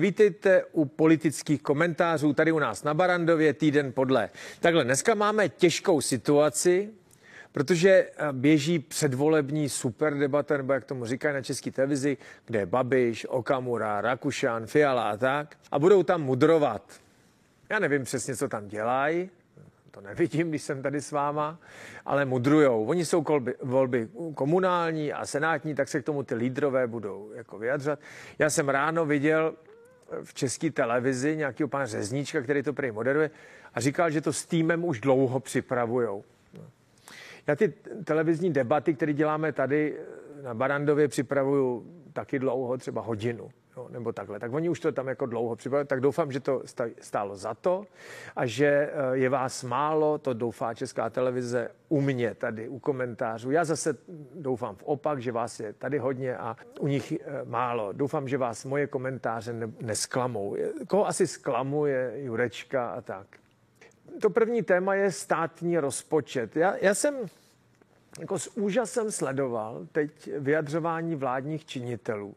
Vítejte u politických komentářů tady u nás na Barandově týden podle. Takhle, dneska máme těžkou situaci, protože eh, běží předvolební super debata, nebo jak tomu říkají na české televizi, kde je Babiš, Okamura, Rakušan, Fiala a tak. A budou tam mudrovat. Já nevím přesně, co tam dělají, to nevidím, když jsem tady s váma, ale mudrujou. Oni jsou kolby, volby komunální a senátní, tak se k tomu ty lídrové budou jako vyjadřovat. Já jsem ráno viděl v české televizi nějakého pana Řezníčka, který to prý moderuje a říkal, že to s týmem už dlouho připravujou. Já ty televizní debaty, které děláme tady na Barandově, připravuju taky dlouho, třeba hodinu jo, nebo takhle. Tak oni už to tam jako dlouho připravili, tak doufám, že to stálo za to a že eh, je vás málo, to doufá Česká televize u mě tady, u komentářů. Já zase doufám v opak, že vás je tady hodně a u nich eh, málo. Doufám, že vás moje komentáře nesklamou. Koho asi sklamuje Jurečka a tak. To první téma je státní rozpočet. Já, já jsem jako s úžasem sledoval teď vyjadřování vládních činitelů.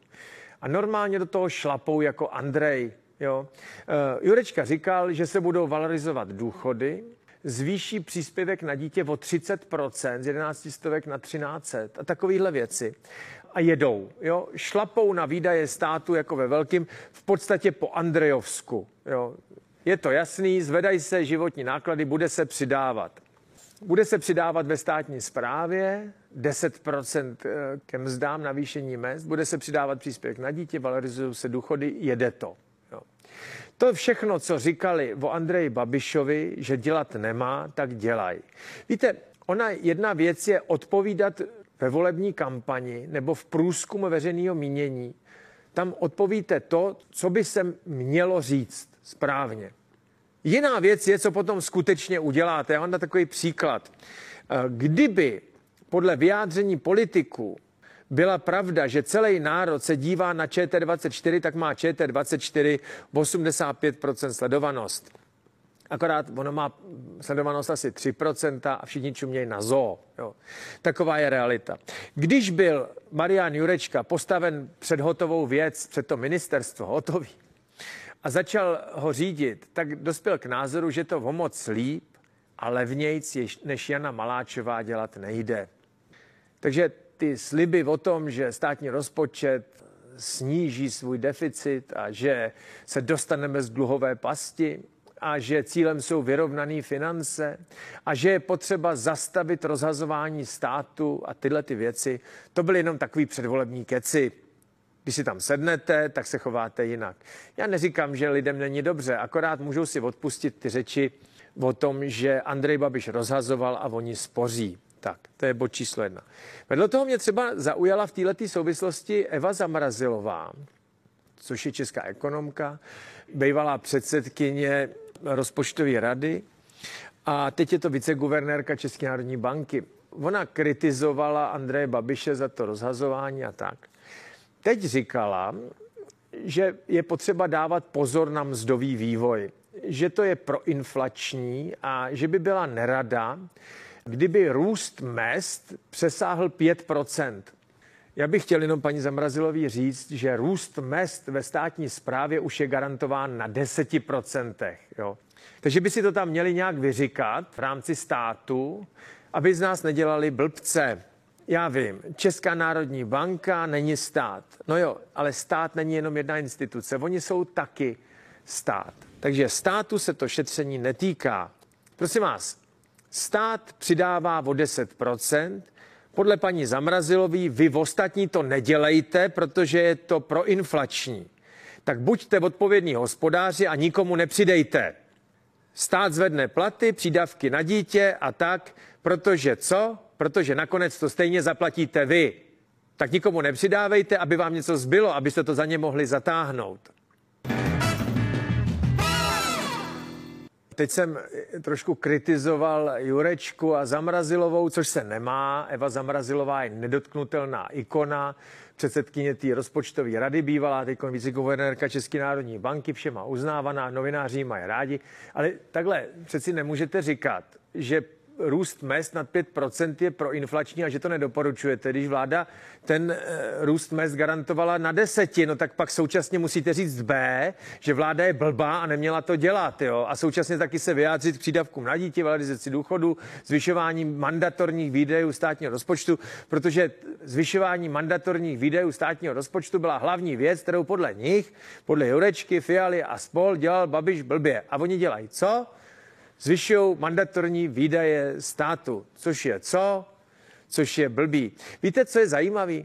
A normálně do toho šlapou jako Andrej. Jo. Uh, Jurečka říkal, že se budou valorizovat důchody, zvýší příspěvek na dítě o 30%, z 11 stovek na 1300 a takovéhle věci. A jedou, jo, šlapou na výdaje státu jako ve velkým, v podstatě po Andrejovsku, jo. Je to jasný, zvedají se životní náklady, bude se přidávat. Bude se přidávat ve státní správě 10% eh, ke mzdám, navýšení mest, bude se přidávat příspěvek na dítě, valorizují se důchody, jede to. Jo. To všechno, co říkali o Andreji Babišovi, že dělat nemá, tak dělají. Víte, ona jedna věc je odpovídat ve volební kampani nebo v průzkumu veřejného mínění. Tam odpovíte to, co by se mělo říct správně. Jiná věc je, co potom skutečně uděláte. Já vám dám takový příklad. Eh, kdyby podle vyjádření politiků byla pravda, že celý národ se dívá na ČT24, tak má ČT24 85% sledovanost. Akorát ono má sledovanost asi 3% a všichni čumějí na zoo. Jo. Taková je realita. Když byl Marian Jurečka postaven před hotovou věc, před to ministerstvo, hotový, a začal ho řídit, tak dospěl k názoru, že to o moc líp a levnějc než Jana Maláčová dělat nejde. Takže ty sliby o tom, že státní rozpočet sníží svůj deficit a že se dostaneme z dluhové pasti a že cílem jsou vyrovnané finance a že je potřeba zastavit rozhazování státu a tyhle ty věci, to byly jenom takový předvolební keci. Když si tam sednete, tak se chováte jinak. Já neříkám, že lidem není dobře, akorát můžou si odpustit ty řeči o tom, že Andrej Babiš rozhazoval a oni spoří. Tak, to je bod číslo jedna. Vedle toho mě třeba zaujala v této souvislosti Eva Zamrazilová, což je česká ekonomka, bývalá předsedkyně rozpočtové rady a teď je to viceguvernérka České národní banky. Ona kritizovala Andreje Babiše za to rozhazování a tak. Teď říkala, že je potřeba dávat pozor na mzdový vývoj, že to je proinflační a že by byla nerada, kdyby růst mest přesáhl 5% já bych chtěl jenom paní Zamrazilový říct, že růst mest ve státní správě už je garantován na 10%. Jo. Takže by si to tam měli nějak vyříkat v rámci státu, aby z nás nedělali blbce. Já vím, Česká národní banka není stát. No jo, ale stát není jenom jedna instituce, oni jsou taky stát. Takže státu se to šetření netýká. Prosím vás, stát přidává o 10%, podle paní Zamrazilový, vy ostatní to nedělejte, protože je to proinflační. Tak buďte odpovědní hospodáři a nikomu nepřidejte. Stát zvedne platy, přídavky na dítě a tak, protože co? Protože nakonec to stejně zaplatíte vy. Tak nikomu nepřidávejte, aby vám něco zbylo, abyste to za ně mohli zatáhnout. Teď jsem trošku kritizoval Jurečku a Zamrazilovou, což se nemá. Eva Zamrazilová je nedotknutelná ikona, předsedkyně té rozpočtové rady bývalá, teď viceguvernérka České národní banky, všema uznávaná, novináři mají rádi. Ale takhle přeci nemůžete říkat, že růst mest nad 5% je proinflační a že to nedoporučujete. Když vláda ten e, růst mest garantovala na deseti, no tak pak současně musíte říct B, že vláda je blbá a neměla to dělat. Jo? A současně taky se vyjádřit k přídavkům na dítě, valorizaci důchodu, zvyšování mandatorních výdajů státního rozpočtu, protože zvyšování mandatorních výdajů státního rozpočtu byla hlavní věc, kterou podle nich, podle Jurečky, Fialy a spol dělal Babiš blbě. A oni dělají co? Zvyšují mandatorní výdaje státu, což je co? Což je blbý. Víte, co je zajímavé?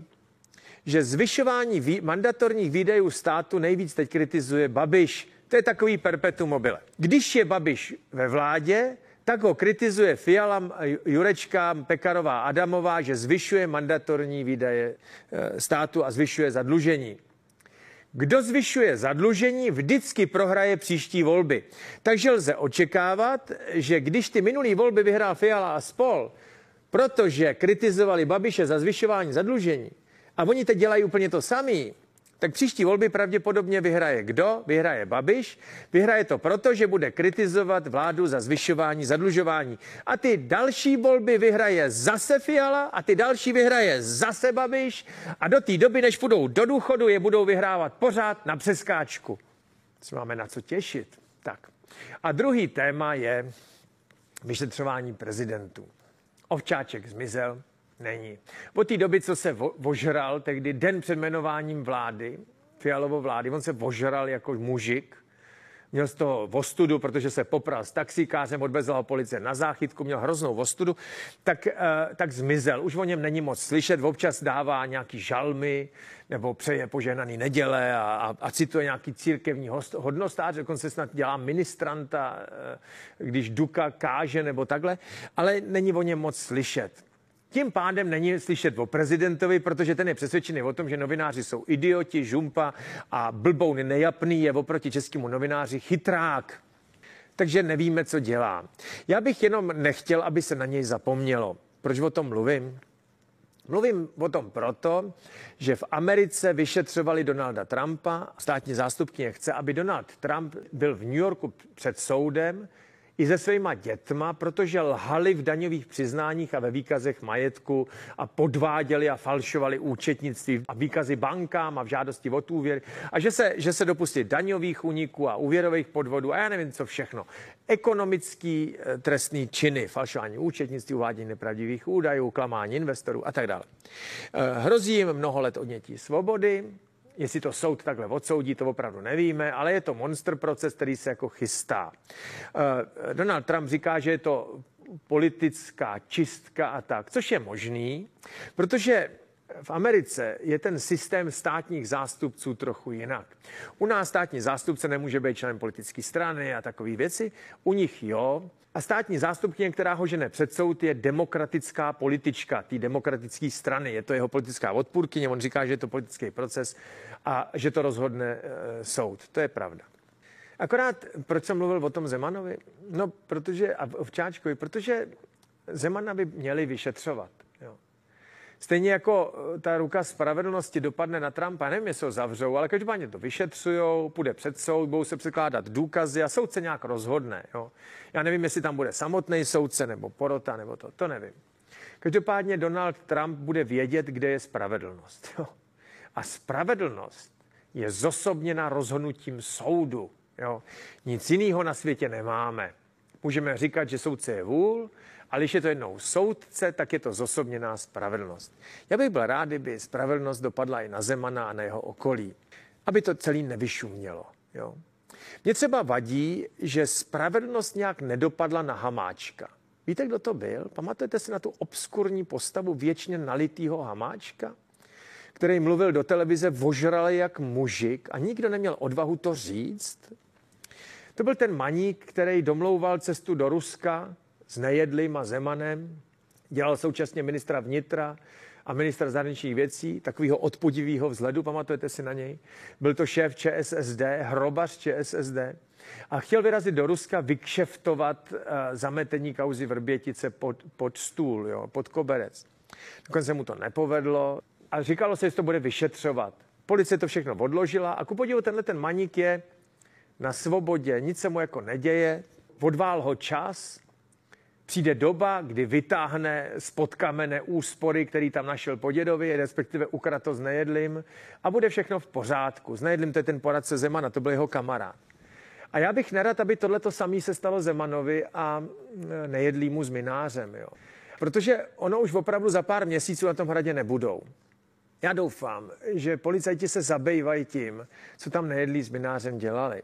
Že zvyšování vý, mandatorních výdajů státu nejvíc teď kritizuje Babiš. To je takový perpetuum mobile. Když je Babiš ve vládě, tak ho kritizuje Fiala, Jurečka, Pekarová, Adamová, že zvyšuje mandatorní výdaje eh, státu a zvyšuje zadlužení. Kdo zvyšuje zadlužení, vždycky prohraje příští volby. Takže lze očekávat, že když ty minulý volby vyhrál Fiala a spol, protože kritizovali Babiše za zvyšování zadlužení, a oni teď dělají úplně to samé, tak příští volby pravděpodobně vyhraje kdo? Vyhraje Babiš. Vyhraje to proto, že bude kritizovat vládu za zvyšování zadlužování. A ty další volby vyhraje zase Fiala a ty další vyhraje zase Babiš. A do té doby, než půjdou do důchodu, je budou vyhrávat pořád na přeskáčku. Co máme na co těšit. Tak. A druhý téma je vyšetřování prezidentů. Ovčáček zmizel, Není. Po té doby, co se vo, vožral, tehdy den před jmenováním vlády, Fialovo vlády, on se vožral jako mužik, měl z toho vostudu, protože se popral s taxikářem, odvezla ho policie na záchytku, měl hroznou vostudu, tak, uh, tak zmizel. Už o něm není moc slyšet, občas dává nějaký žalmy nebo přeje požehnaný neděle a, a, a cituje nějaký církevní host, hodnostář, dokonce snad dělá ministranta, uh, když Duka káže nebo takhle, ale není o něm moc slyšet. Tím pádem není slyšet o prezidentovi, protože ten je přesvědčený o tom, že novináři jsou idioti, žumpa a blboun nejapný je oproti českému novináři chytrák. Takže nevíme, co dělá. Já bych jenom nechtěl, aby se na něj zapomnělo. Proč o tom mluvím? Mluvím o tom proto, že v Americe vyšetřovali Donalda Trumpa. Státní zástupkyně chce, aby Donald Trump byl v New Yorku před soudem i se svýma dětma, protože lhali v daňových přiznáních a ve výkazech majetku a podváděli a falšovali účetnictví a výkazy bankám a v žádosti o úvěr a že se, že se dopustili daňových úniků a úvěrových podvodů a já nevím co všechno. Ekonomický e, trestný činy, falšování účetnictví, uvádění nepravdivých údajů, klamání investorů a tak dále. E, hrozí jim mnoho let odnětí svobody, Jestli to soud takhle odsoudí, to opravdu nevíme, ale je to monster proces, který se jako chystá. Uh, Donald Trump říká, že je to politická čistka a tak, což je možný, protože v Americe je ten systém státních zástupců trochu jinak. U nás státní zástupce nemůže být členem politické strany a takové věci. U nich jo. A státní zástupkyně, která ho žene před soud, je demokratická politička té demokratické strany. Je to jeho politická odpůrkyně. On říká, že je to politický proces a že to rozhodne e, soud. To je pravda. Akorát, proč jsem mluvil o tom Zemanovi? No, protože, a v Čáčkovi, protože Zemana by měli vyšetřovat. Stejně jako eh, ta ruka spravedlnosti dopadne na Trumpa, nevím, jestli ho zavřou, ale každopádně to vyšetřují, půjde před soud, budou se překládat důkazy a soud se nějak rozhodne. Jo. Já nevím, jestli tam bude samotný soudce nebo porota, nebo to, to nevím. Každopádně Donald Trump bude vědět, kde je spravedlnost. Jo. A spravedlnost je zosobněna rozhodnutím soudu. Jo. Nic jiného na světě nemáme. Můžeme říkat, že soudce je vůl, ale když je to jednou soudce, tak je to zosobněná spravedlnost. Já bych byl rád, kdyby spravedlnost dopadla i na Zemana a na jeho okolí, aby to celý nevyšumělo. Jo. Mně třeba vadí, že spravedlnost nějak nedopadla na Hamáčka. Víte, kdo to byl? Pamatujete si na tu obskurní postavu věčně nalitýho Hamáčka? který mluvil do televize vožrale jak mužik a nikdo neměl odvahu to říct. To byl ten maník, který domlouval cestu do Ruska s Nejedlým a Zemanem, dělal současně ministra vnitra a ministra zahraničních věcí, takového odpudivého vzhledu, pamatujete si na něj? Byl to šéf ČSSD, hrobař ČSSD a chtěl vyrazit do Ruska vykšeftovat uh, zametení kauzy Vrbětice pod, pod stůl, jo, pod koberec. Dokonce mu to nepovedlo a říkalo se, že to bude vyšetřovat. Policie to všechno odložila a ku podivu tenhle ten maník je na svobodě, nic se mu jako neděje, odvál ho čas Přijde doba, kdy vytáhne spod kamene úspory, který tam našel po dědovi, respektive ukradl to s nejedlým a bude všechno v pořádku. S nejedlým to je ten poradce Zemana, to byl jeho kamarád. A já bych nerad, aby tohle to samé se stalo Zemanovi a e, nejedlýmu s minářem. Jo. Protože ono už opravdu za pár měsíců na tom hradě nebudou. Já doufám, že policajti se zabývají tím, co tam nejedlí s minářem dělali.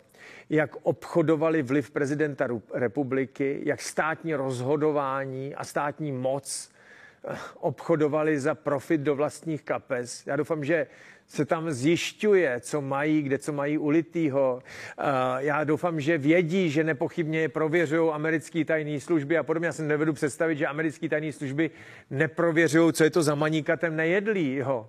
Jak obchodovali vliv prezidenta republiky, jak státní rozhodování a státní moc eh, obchodovali za profit do vlastních kapes. Já doufám, že se tam zjišťuje, co mají, kde co mají ulitýho. Eh, já doufám, že vědí, že nepochybně prověřují americké tajné služby a podobně. Já si nevedu představit, že americké tajné služby neprověřují, co je to za maníkatem nejedlýho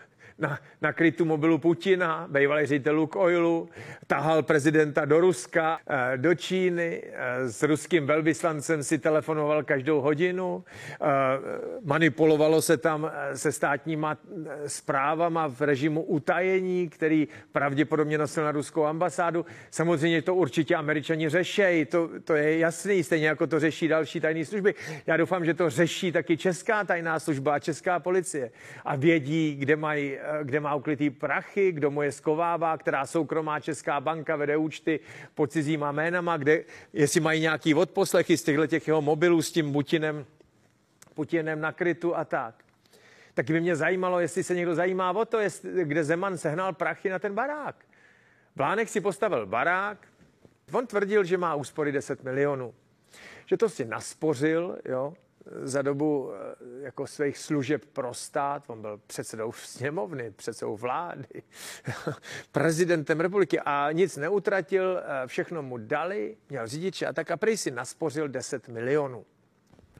na, na krytu mobilu Putina, bývalý ředitel Lukoilu, tahal prezidenta do Ruska, eh, do Číny, eh, s ruským velvyslancem si telefonoval každou hodinu, eh, manipulovalo se tam se státníma zprávama v režimu utajení, který pravděpodobně nosil na ruskou ambasádu. Samozřejmě to určitě američani řešejí, to, to je jasný, stejně jako to řeší další tajné služby. Já doufám, že to řeší taky česká tajná služba a česká policie a vědí, kde mají kde má uklitý prachy, kdo mu je skovává, která soukromá česká banka vede účty pod cizíma jménama, kde, jestli mají nějaký odposlechy z těchto těch jeho mobilů s tím Putinem, Putinem nakrytu a tak. Taky by mě zajímalo, jestli se někdo zajímá o to, jestli, kde Zeman sehnal prachy na ten barák. Blánek si postavil barák, on tvrdil, že má úspory 10 milionů. Že to si naspořil, jo, za dobu eh, jako svých služeb pro stát, on byl předsedou sněmovny, předsedou vlády, prezidentem republiky a nic neutratil, eh, všechno mu dali, měl řidiče a tak a prej si naspořil 10 milionů.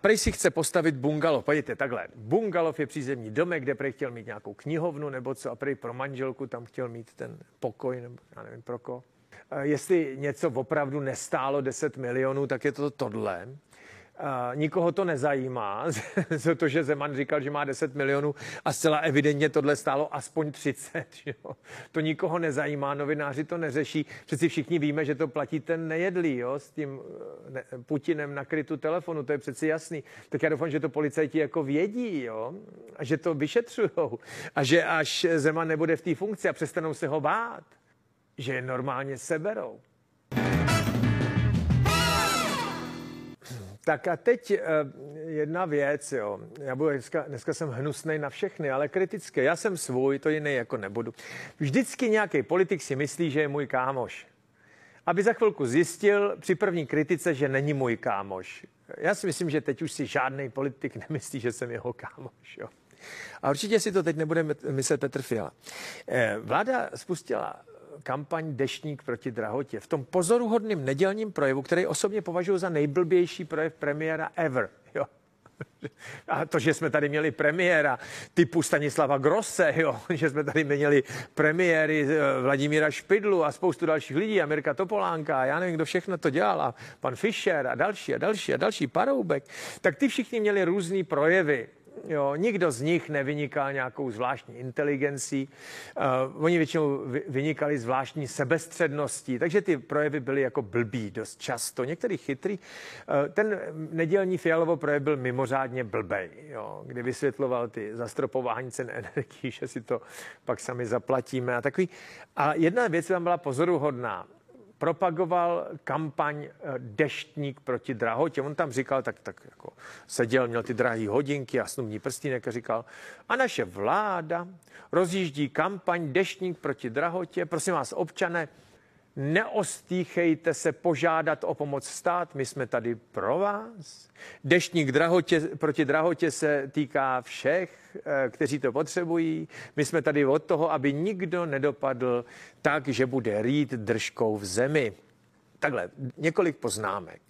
Prej si chce postavit bungalov. Pojďte takhle. Bungalov je přízemní domek, kde prej chtěl mít nějakou knihovnu nebo co a prej pro manželku tam chtěl mít ten pokoj, nebo já nevím pro ko. Eh, jestli něco opravdu nestálo 10 milionů, tak je to tohle nikoho to nezajímá, to, že Zeman říkal, že má 10 milionů a zcela evidentně tohle stálo aspoň 30. Jo. To nikoho nezajímá, novináři to neřeší. Přeci všichni víme, že to platí ten nejedlý jo, s tím eh, ne, Putinem na krytu telefonu, to je přeci jasný. Tak já doufám, že to policajti jako vědí jo, a že to vyšetřují a že až Zeman nebude v té funkci a přestanou se ho bát, že je normálně seberou. Tak a teď eh, jedna věc, jo. Já budu dneska, dneska jsem hnusný na všechny, ale kritické. Já jsem svůj, to jiný jako nebudu. Vždycky nějaký politik si myslí, že je můj kámoš. Aby za chvilku zjistil při první kritice, že není můj kámoš. Já si myslím, že teď už si žádný politik nemyslí, že jsem jeho kámoš. Jo. A určitě si to teď nebude myslet Petr Fiala. Eh, vláda spustila kampaň Deštník proti drahotě. V tom pozoruhodném nedělním projevu, který osobně považuji za nejblbější projev premiéra ever. Jo. A to, že jsme tady měli premiéra typu Stanislava Grosse, jo, že jsme tady měli premiéry eh, Vladimíra Špidlu a spoustu dalších lidí, Amerika Topolánka a já nevím, kdo všechno to dělal, a pan Fischer a další a další a další, Paroubek, tak ty všichni měli různé projevy Jo, nikdo z nich nevynikal nějakou zvláštní inteligencí. Uh, oni většinou vynikali zvláštní sebestředností, takže ty projevy byly jako blbý dost často. Některý chytrý. Uh, ten nedělní Fialovo projev byl mimořádně blbej, jo, kdy vysvětloval ty zastropování cen energií, že si to pak sami zaplatíme a takový. A jedna věc tam byla pozoruhodná propagoval kampaň eh, Deštník proti drahotě. On tam říkal, tak, tak jako seděl, měl ty drahé hodinky a snubní prstínek a říkal, a naše vláda rozjíždí kampaň Deštník proti drahotě. Prosím vás, občané, neostýchejte se požádat o pomoc stát, my jsme tady pro vás. Deštník drahotě, proti drahotě se týká všech, eh, kteří to potřebují. My jsme tady od toho, aby nikdo nedopadl tak, že bude rýt držkou v zemi. Takhle, několik poznámek.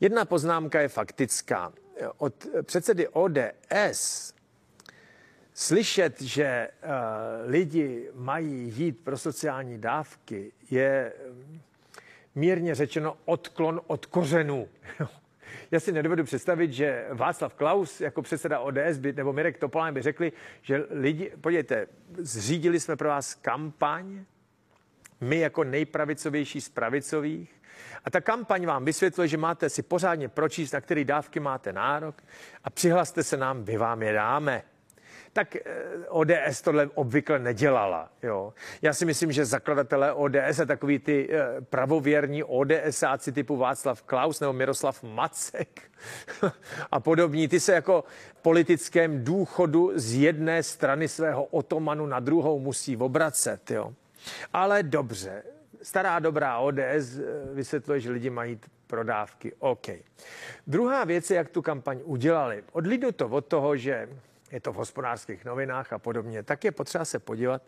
Jedna poznámka je faktická. Od předsedy ODS Slyšet, že uh, lidi mají jít pro sociální dávky, je mm, mírně řečeno odklon od kořenů. Já si nedovedu představit, že Václav Klaus jako předseda ODS by, nebo Mirek Topolán by řekli, že lidi, podívejte, zřídili jsme pro vás kampaň, my jako nejpravicovější z pravicových, A ta kampaň vám vysvětluje, že máte si pořádně pročíst, na který dávky máte nárok a přihlaste se nám, my vám je dáme tak eh, ODS tohle obvykle nedělala. Jo. Já si myslím, že zakladatelé ODS a takový ty eh, pravověrní ODSáci typu Václav Klaus nebo Miroslav Macek a podobní, ty se jako politickém důchodu z jedné strany svého otomanu na druhou musí obracet. Jo. Ale dobře, stará dobrá ODS eh, vysvětluje, že lidi mají prodávky. OK. Druhá věc je, jak tu kampaň udělali. Odlidu to od toho, že je to v hospodářských novinách a podobně, tak je potřeba se podívat,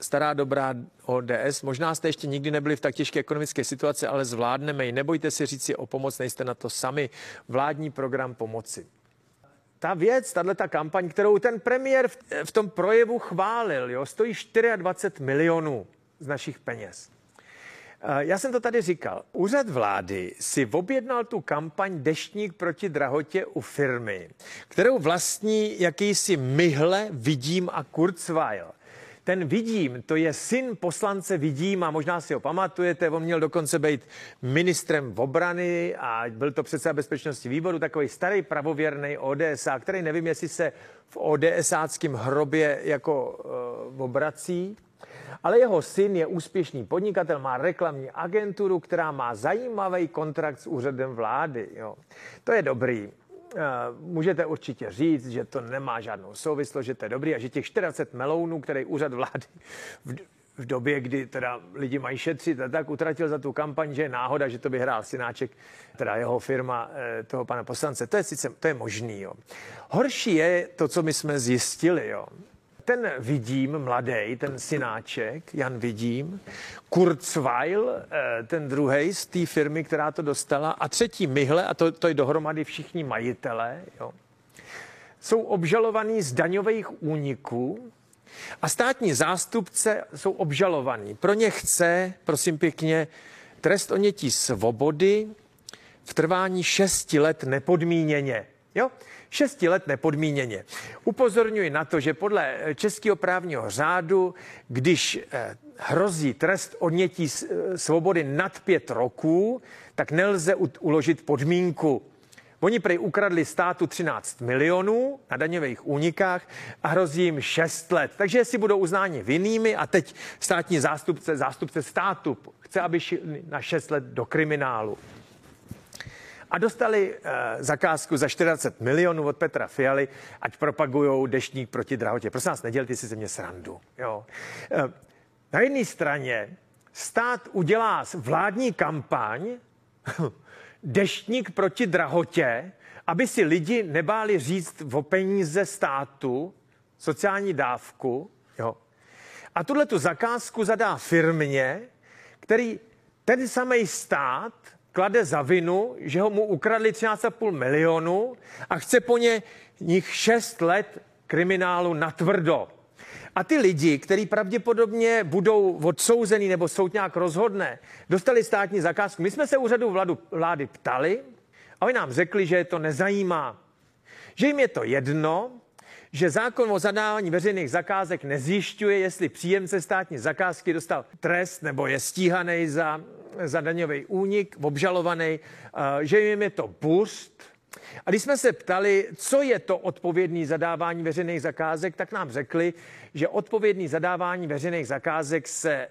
stará dobrá ODS. Možná jste ještě nikdy nebyli v tak těžké ekonomické situaci, ale zvládneme ji. Nebojte si říct si o pomoc, nejste na to sami. Vládní program pomoci. Ta věc, tahle ta kampaň, kterou ten premiér v, v tom projevu chválil, jo, stojí 24 milionů z našich peněz. Eh, já jsem to tady říkal. Úřad vlády si objednal tu kampaň Deštník proti drahotě u firmy, kterou vlastní jakýsi Myhle, Vidím a Kurzweil. Ten Vidím, to je syn poslance Vidím a možná si ho pamatujete, on měl dokonce být ministrem obrany a byl to předseda bezpečnosti výboru, takový starý pravověrný ODSA, který nevím, jestli se v ODSáckém hrobě jako uh, obrací. Ale jeho syn je úspěšný podnikatel, má reklamní agenturu, která má zajímavý kontrakt s úřadem vlády. Jo. To je dobrý. Eh, můžete určitě říct, že to nemá žádnou souvislost, že to je dobrý a že těch 40 melounů, který úřad vlády v, v době, kdy teda lidi mají šetřit a tak utratil za tu kampaň, že je náhoda, že to vyhrál Synáček, teda jeho firma eh, toho pana poslance. To je sice, to je možný, jo. Horší je to, co my jsme zjistili, jo. Ten Vidím, mladý, ten synáček, Jan Vidím, Kurzweil, eh, ten druhý z té firmy, která to dostala, a třetí Mihle, a to, to je dohromady všichni majitelé, jo, jsou obžalovaní z daňových úniků a státní zástupce jsou obžalovaní. Pro ně chce, prosím pěkně, trest onětí svobody v trvání šesti let nepodmíněně. Jo? Šesti let nepodmíněně. Upozorňuji na to, že podle eh, českého právního řádu, když eh, hrozí trest odnětí eh, svobody nad pět roků, tak nelze uložit podmínku. Oni prej ukradli státu 13 milionů na daňových únikách a hrozí jim 6 let. Takže jestli budou uznáni vinnými a teď státní zástupce, zástupce státu chce, aby šli na 6 let do kriminálu a dostali uh, zakázku za 40 milionů od Petra Fialy, ať propagují deštník proti drahotě. Prosím vás, nedělte si ze mě srandu. Jo. Uh, na jedné straně stát udělá vládní kampaň deštník proti drahotě, aby si lidi nebáli říct o peníze státu, sociální dávku. Jo. A tuhle tu zakázku zadá firmě, který ten samý stát klade za vinu, že ho mu ukradli 13,5 milionu a chce po ně nich 6 let kriminálu natvrdo. A ty lidi, kteří pravděpodobně budou odsouzený nebo soud nějak rozhodne, dostali státní zakázku. My jsme se úřadu vládu, vlády ptali a oni nám řekli, že je to nezajímá. Že jim je to jedno, že zákon o zadávání veřejných zakázek nezjišťuje, jestli příjemce státní zakázky dostal trest nebo je stíhaný za za daňový únik, obžalovaný, eh, že jim je to bust. A když jsme se ptali, co je to odpovědný zadávání veřejných zakázek, tak nám řekli, že odpovědný zadávání veřejných zakázek se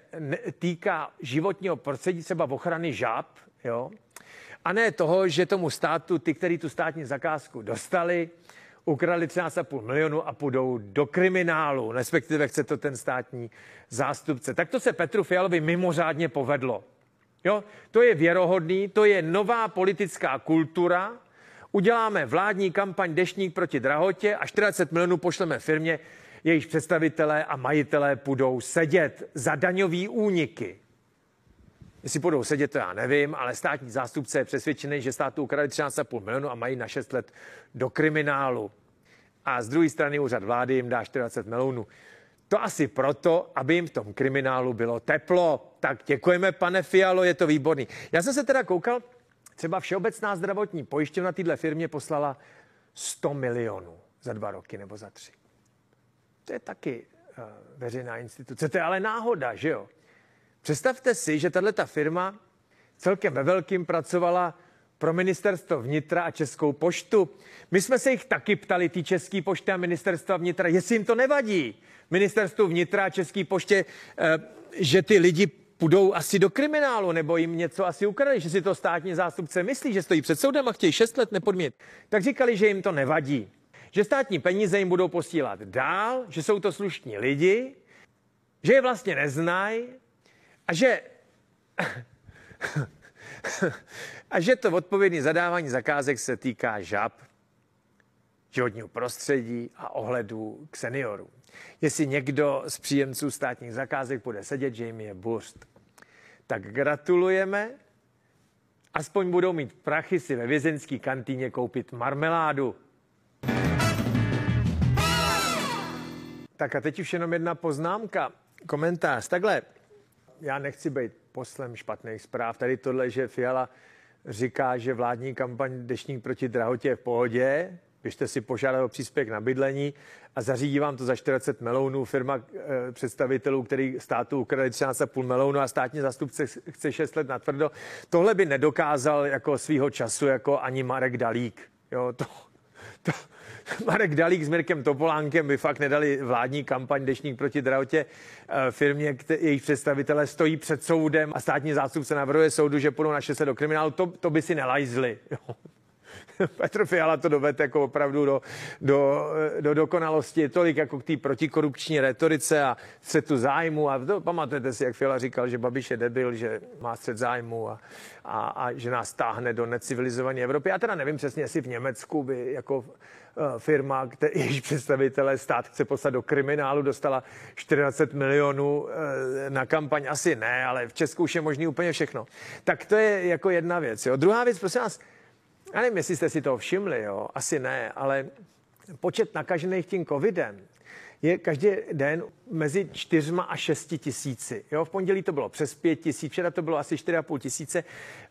týká životního prostředí, třeba ochrany žáb, jo? a ne toho, že tomu státu, ty, kteří tu státní zakázku dostali, ukradli 13,5 milionu a půjdou do kriminálu, respektive chce to ten státní zástupce. Tak to se Petru Fialovi mimořádně povedlo. Jo? To je věrohodný, to je nová politická kultura. Uděláme vládní kampaň Deštník proti drahotě a 40 milionů pošleme firmě, jejíž představitelé a majitelé půjdou sedět za daňový úniky. Jestli budou sedět, to já nevím, ale státní zástupce je přesvědčený, že státu ukradli 13,5 milionů a mají na 6 let do kriminálu. A z druhé strany úřad vlády jim dá 40 milionů. To asi proto, aby jim v tom kriminálu bylo teplo. Tak děkujeme, pane Fialo, je to výborný. Já jsem se teda koukal, třeba Všeobecná zdravotní pojišťovna téhle firmě poslala 100 milionů za dva roky nebo za tři. To je taky uh, veřejná instituce. To je ale náhoda, že jo? Představte si, že tahle ta firma celkem ve velkým pracovala pro ministerstvo vnitra a Českou poštu. My jsme se jich taky ptali, ty České pošty a ministerstva vnitra, jestli jim to nevadí. Ministerstvu vnitra a České poště, eh, že ty lidi půjdou asi do kriminálu, nebo jim něco asi ukradli, že si to státní zástupce myslí, že stojí před soudem a chtějí 6 let nepodmít. Tak říkali, že jim to nevadí. Že státní peníze jim budou posílat dál, že jsou to slušní lidi, že je vlastně neznají a že a že to odpovědné zadávání zakázek se týká žab, životního prostředí a ohledu k seniorům. Jestli někdo z příjemců státních zakázek bude sedět, že jim je burst, tak gratulujeme. Aspoň budou mít prachy si ve vězenské kantýně koupit marmeládu. Tak a teď už jenom jedna poznámka, komentář. Takhle, já nechci být poslem špatných zpráv. Tady tohle, že Fiala říká, že vládní kampaň Dešník proti drahotě je v pohodě, běžte si požádat o příspěvek na bydlení a zařídí vám to za 40 melonů firma e, představitelů, který státu ukradli 13,5 melonů a státní zastupce chce 6 let natvrdo. Tohle by nedokázal jako svýho času jako ani Marek Dalík. Jo, to, to, Marek Dalík s Mirkem Topolánkem by fakt nedali vládní kampaň Dešník proti drahotě eh, firmě, jejich představitelé stojí před soudem a státní zástupce navrhuje soudu, že půjdou na 6 do kriminálu, to, to by si nelajzli. Petr Fiala to dovede jako opravdu do, do, do dokonalosti, tolik jako k té protikorupční retorice a střetu zájmu. A to, pamatujete si, jak Fiala říkal, že Babiš je debil, že má střet zájmu a, a, a že nás táhne do necivilizované Evropy. Já teda nevím přesně, jestli v Německu by jako eh, firma, jejíž představitelé stát chce poslat do kriminálu, dostala 40 milionů eh, na kampaň. Asi ne, ale v Česku už je možný úplně všechno. Tak to je jako jedna věc. Jo. Druhá věc, prosím vás, já nevím, jestli jste si to všimli, jo, asi ne, ale počet nakažených tím covidem je každý den mezi čtyřma a šesti tisíci. Jo, v pondělí to bylo přes pět tisíc, včera to bylo asi čtyři a půl tisíce.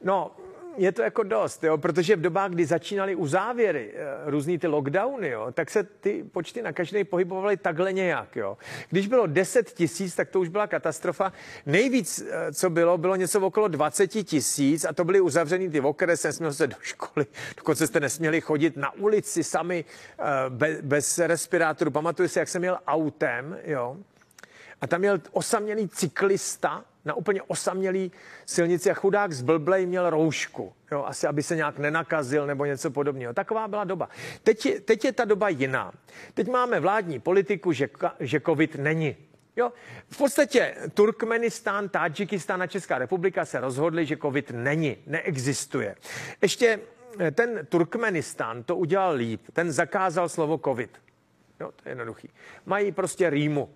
No, je to jako dost, jo, protože v dobách, kdy začínaly uzávěry, eh, různý ty lockdowny, jo, tak se ty počty nakažených pohybovaly takhle nějak. Jo. Když bylo 10 tisíc, tak to už byla katastrofa. Nejvíc, eh, co bylo, bylo něco okolo 20 tisíc a to byly uzavřený ty okresy, nesměl se do školy, dokonce jste nesměli chodit na ulici sami eh, bez, bez respirátoru. Pamatuju si, jak jsem měl autem, jo, a tam měl osamělý cyklista, na úplně osamělý silnici a chudák zblblej měl roušku, jo, asi aby se nějak nenakazil nebo něco podobného. Taková byla doba. Teď je, teď je ta doba jiná. Teď máme vládní politiku, že, že covid není. Jo, v podstatě Turkmenistán, Tadžikistán a Česká republika se rozhodli, že covid není, neexistuje. Ještě eh, ten Turkmenistán to udělal líp, ten zakázal slovo covid. Jo, to je jednoduchý. Mají prostě rýmu.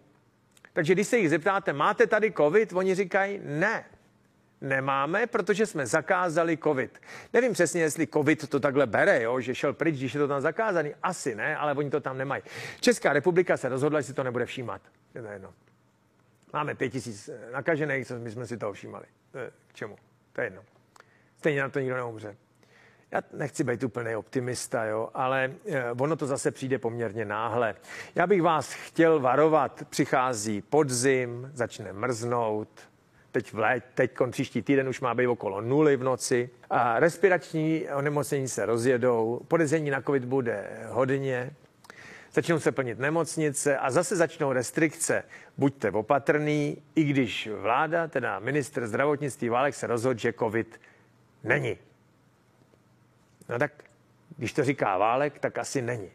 Takže když se jich zeptáte, máte tady covid, oni říkají ne. Nemáme, protože jsme zakázali covid. Nevím přesně, jestli covid to takhle bere, jo, že šel pryč, když je to tam zakázaný. Asi ne, ale oni to tam nemají. Česká republika se rozhodla, že si to nebude všímat. Je to jedno. Máme pět tisíc nakažených, my jsme si toho všímali. K čemu? To je jedno. Stejně na to nikdo neumře. Já nechci být úplný optimista, jo, ale eh, ono to zase přijde poměrně náhle. Já bych vás chtěl varovat, přichází podzim, začne mrznout, teď, v lét, teď příští týden už má být okolo nuly v noci. A respirační onemocnění se rozjedou, podezření na covid bude hodně, začnou se plnit nemocnice a zase začnou restrikce. Buďte opatrný, i když vláda, teda minister zdravotnictví Válek se rozhodl, že covid není. No tak, když to říká Válek, tak asi není.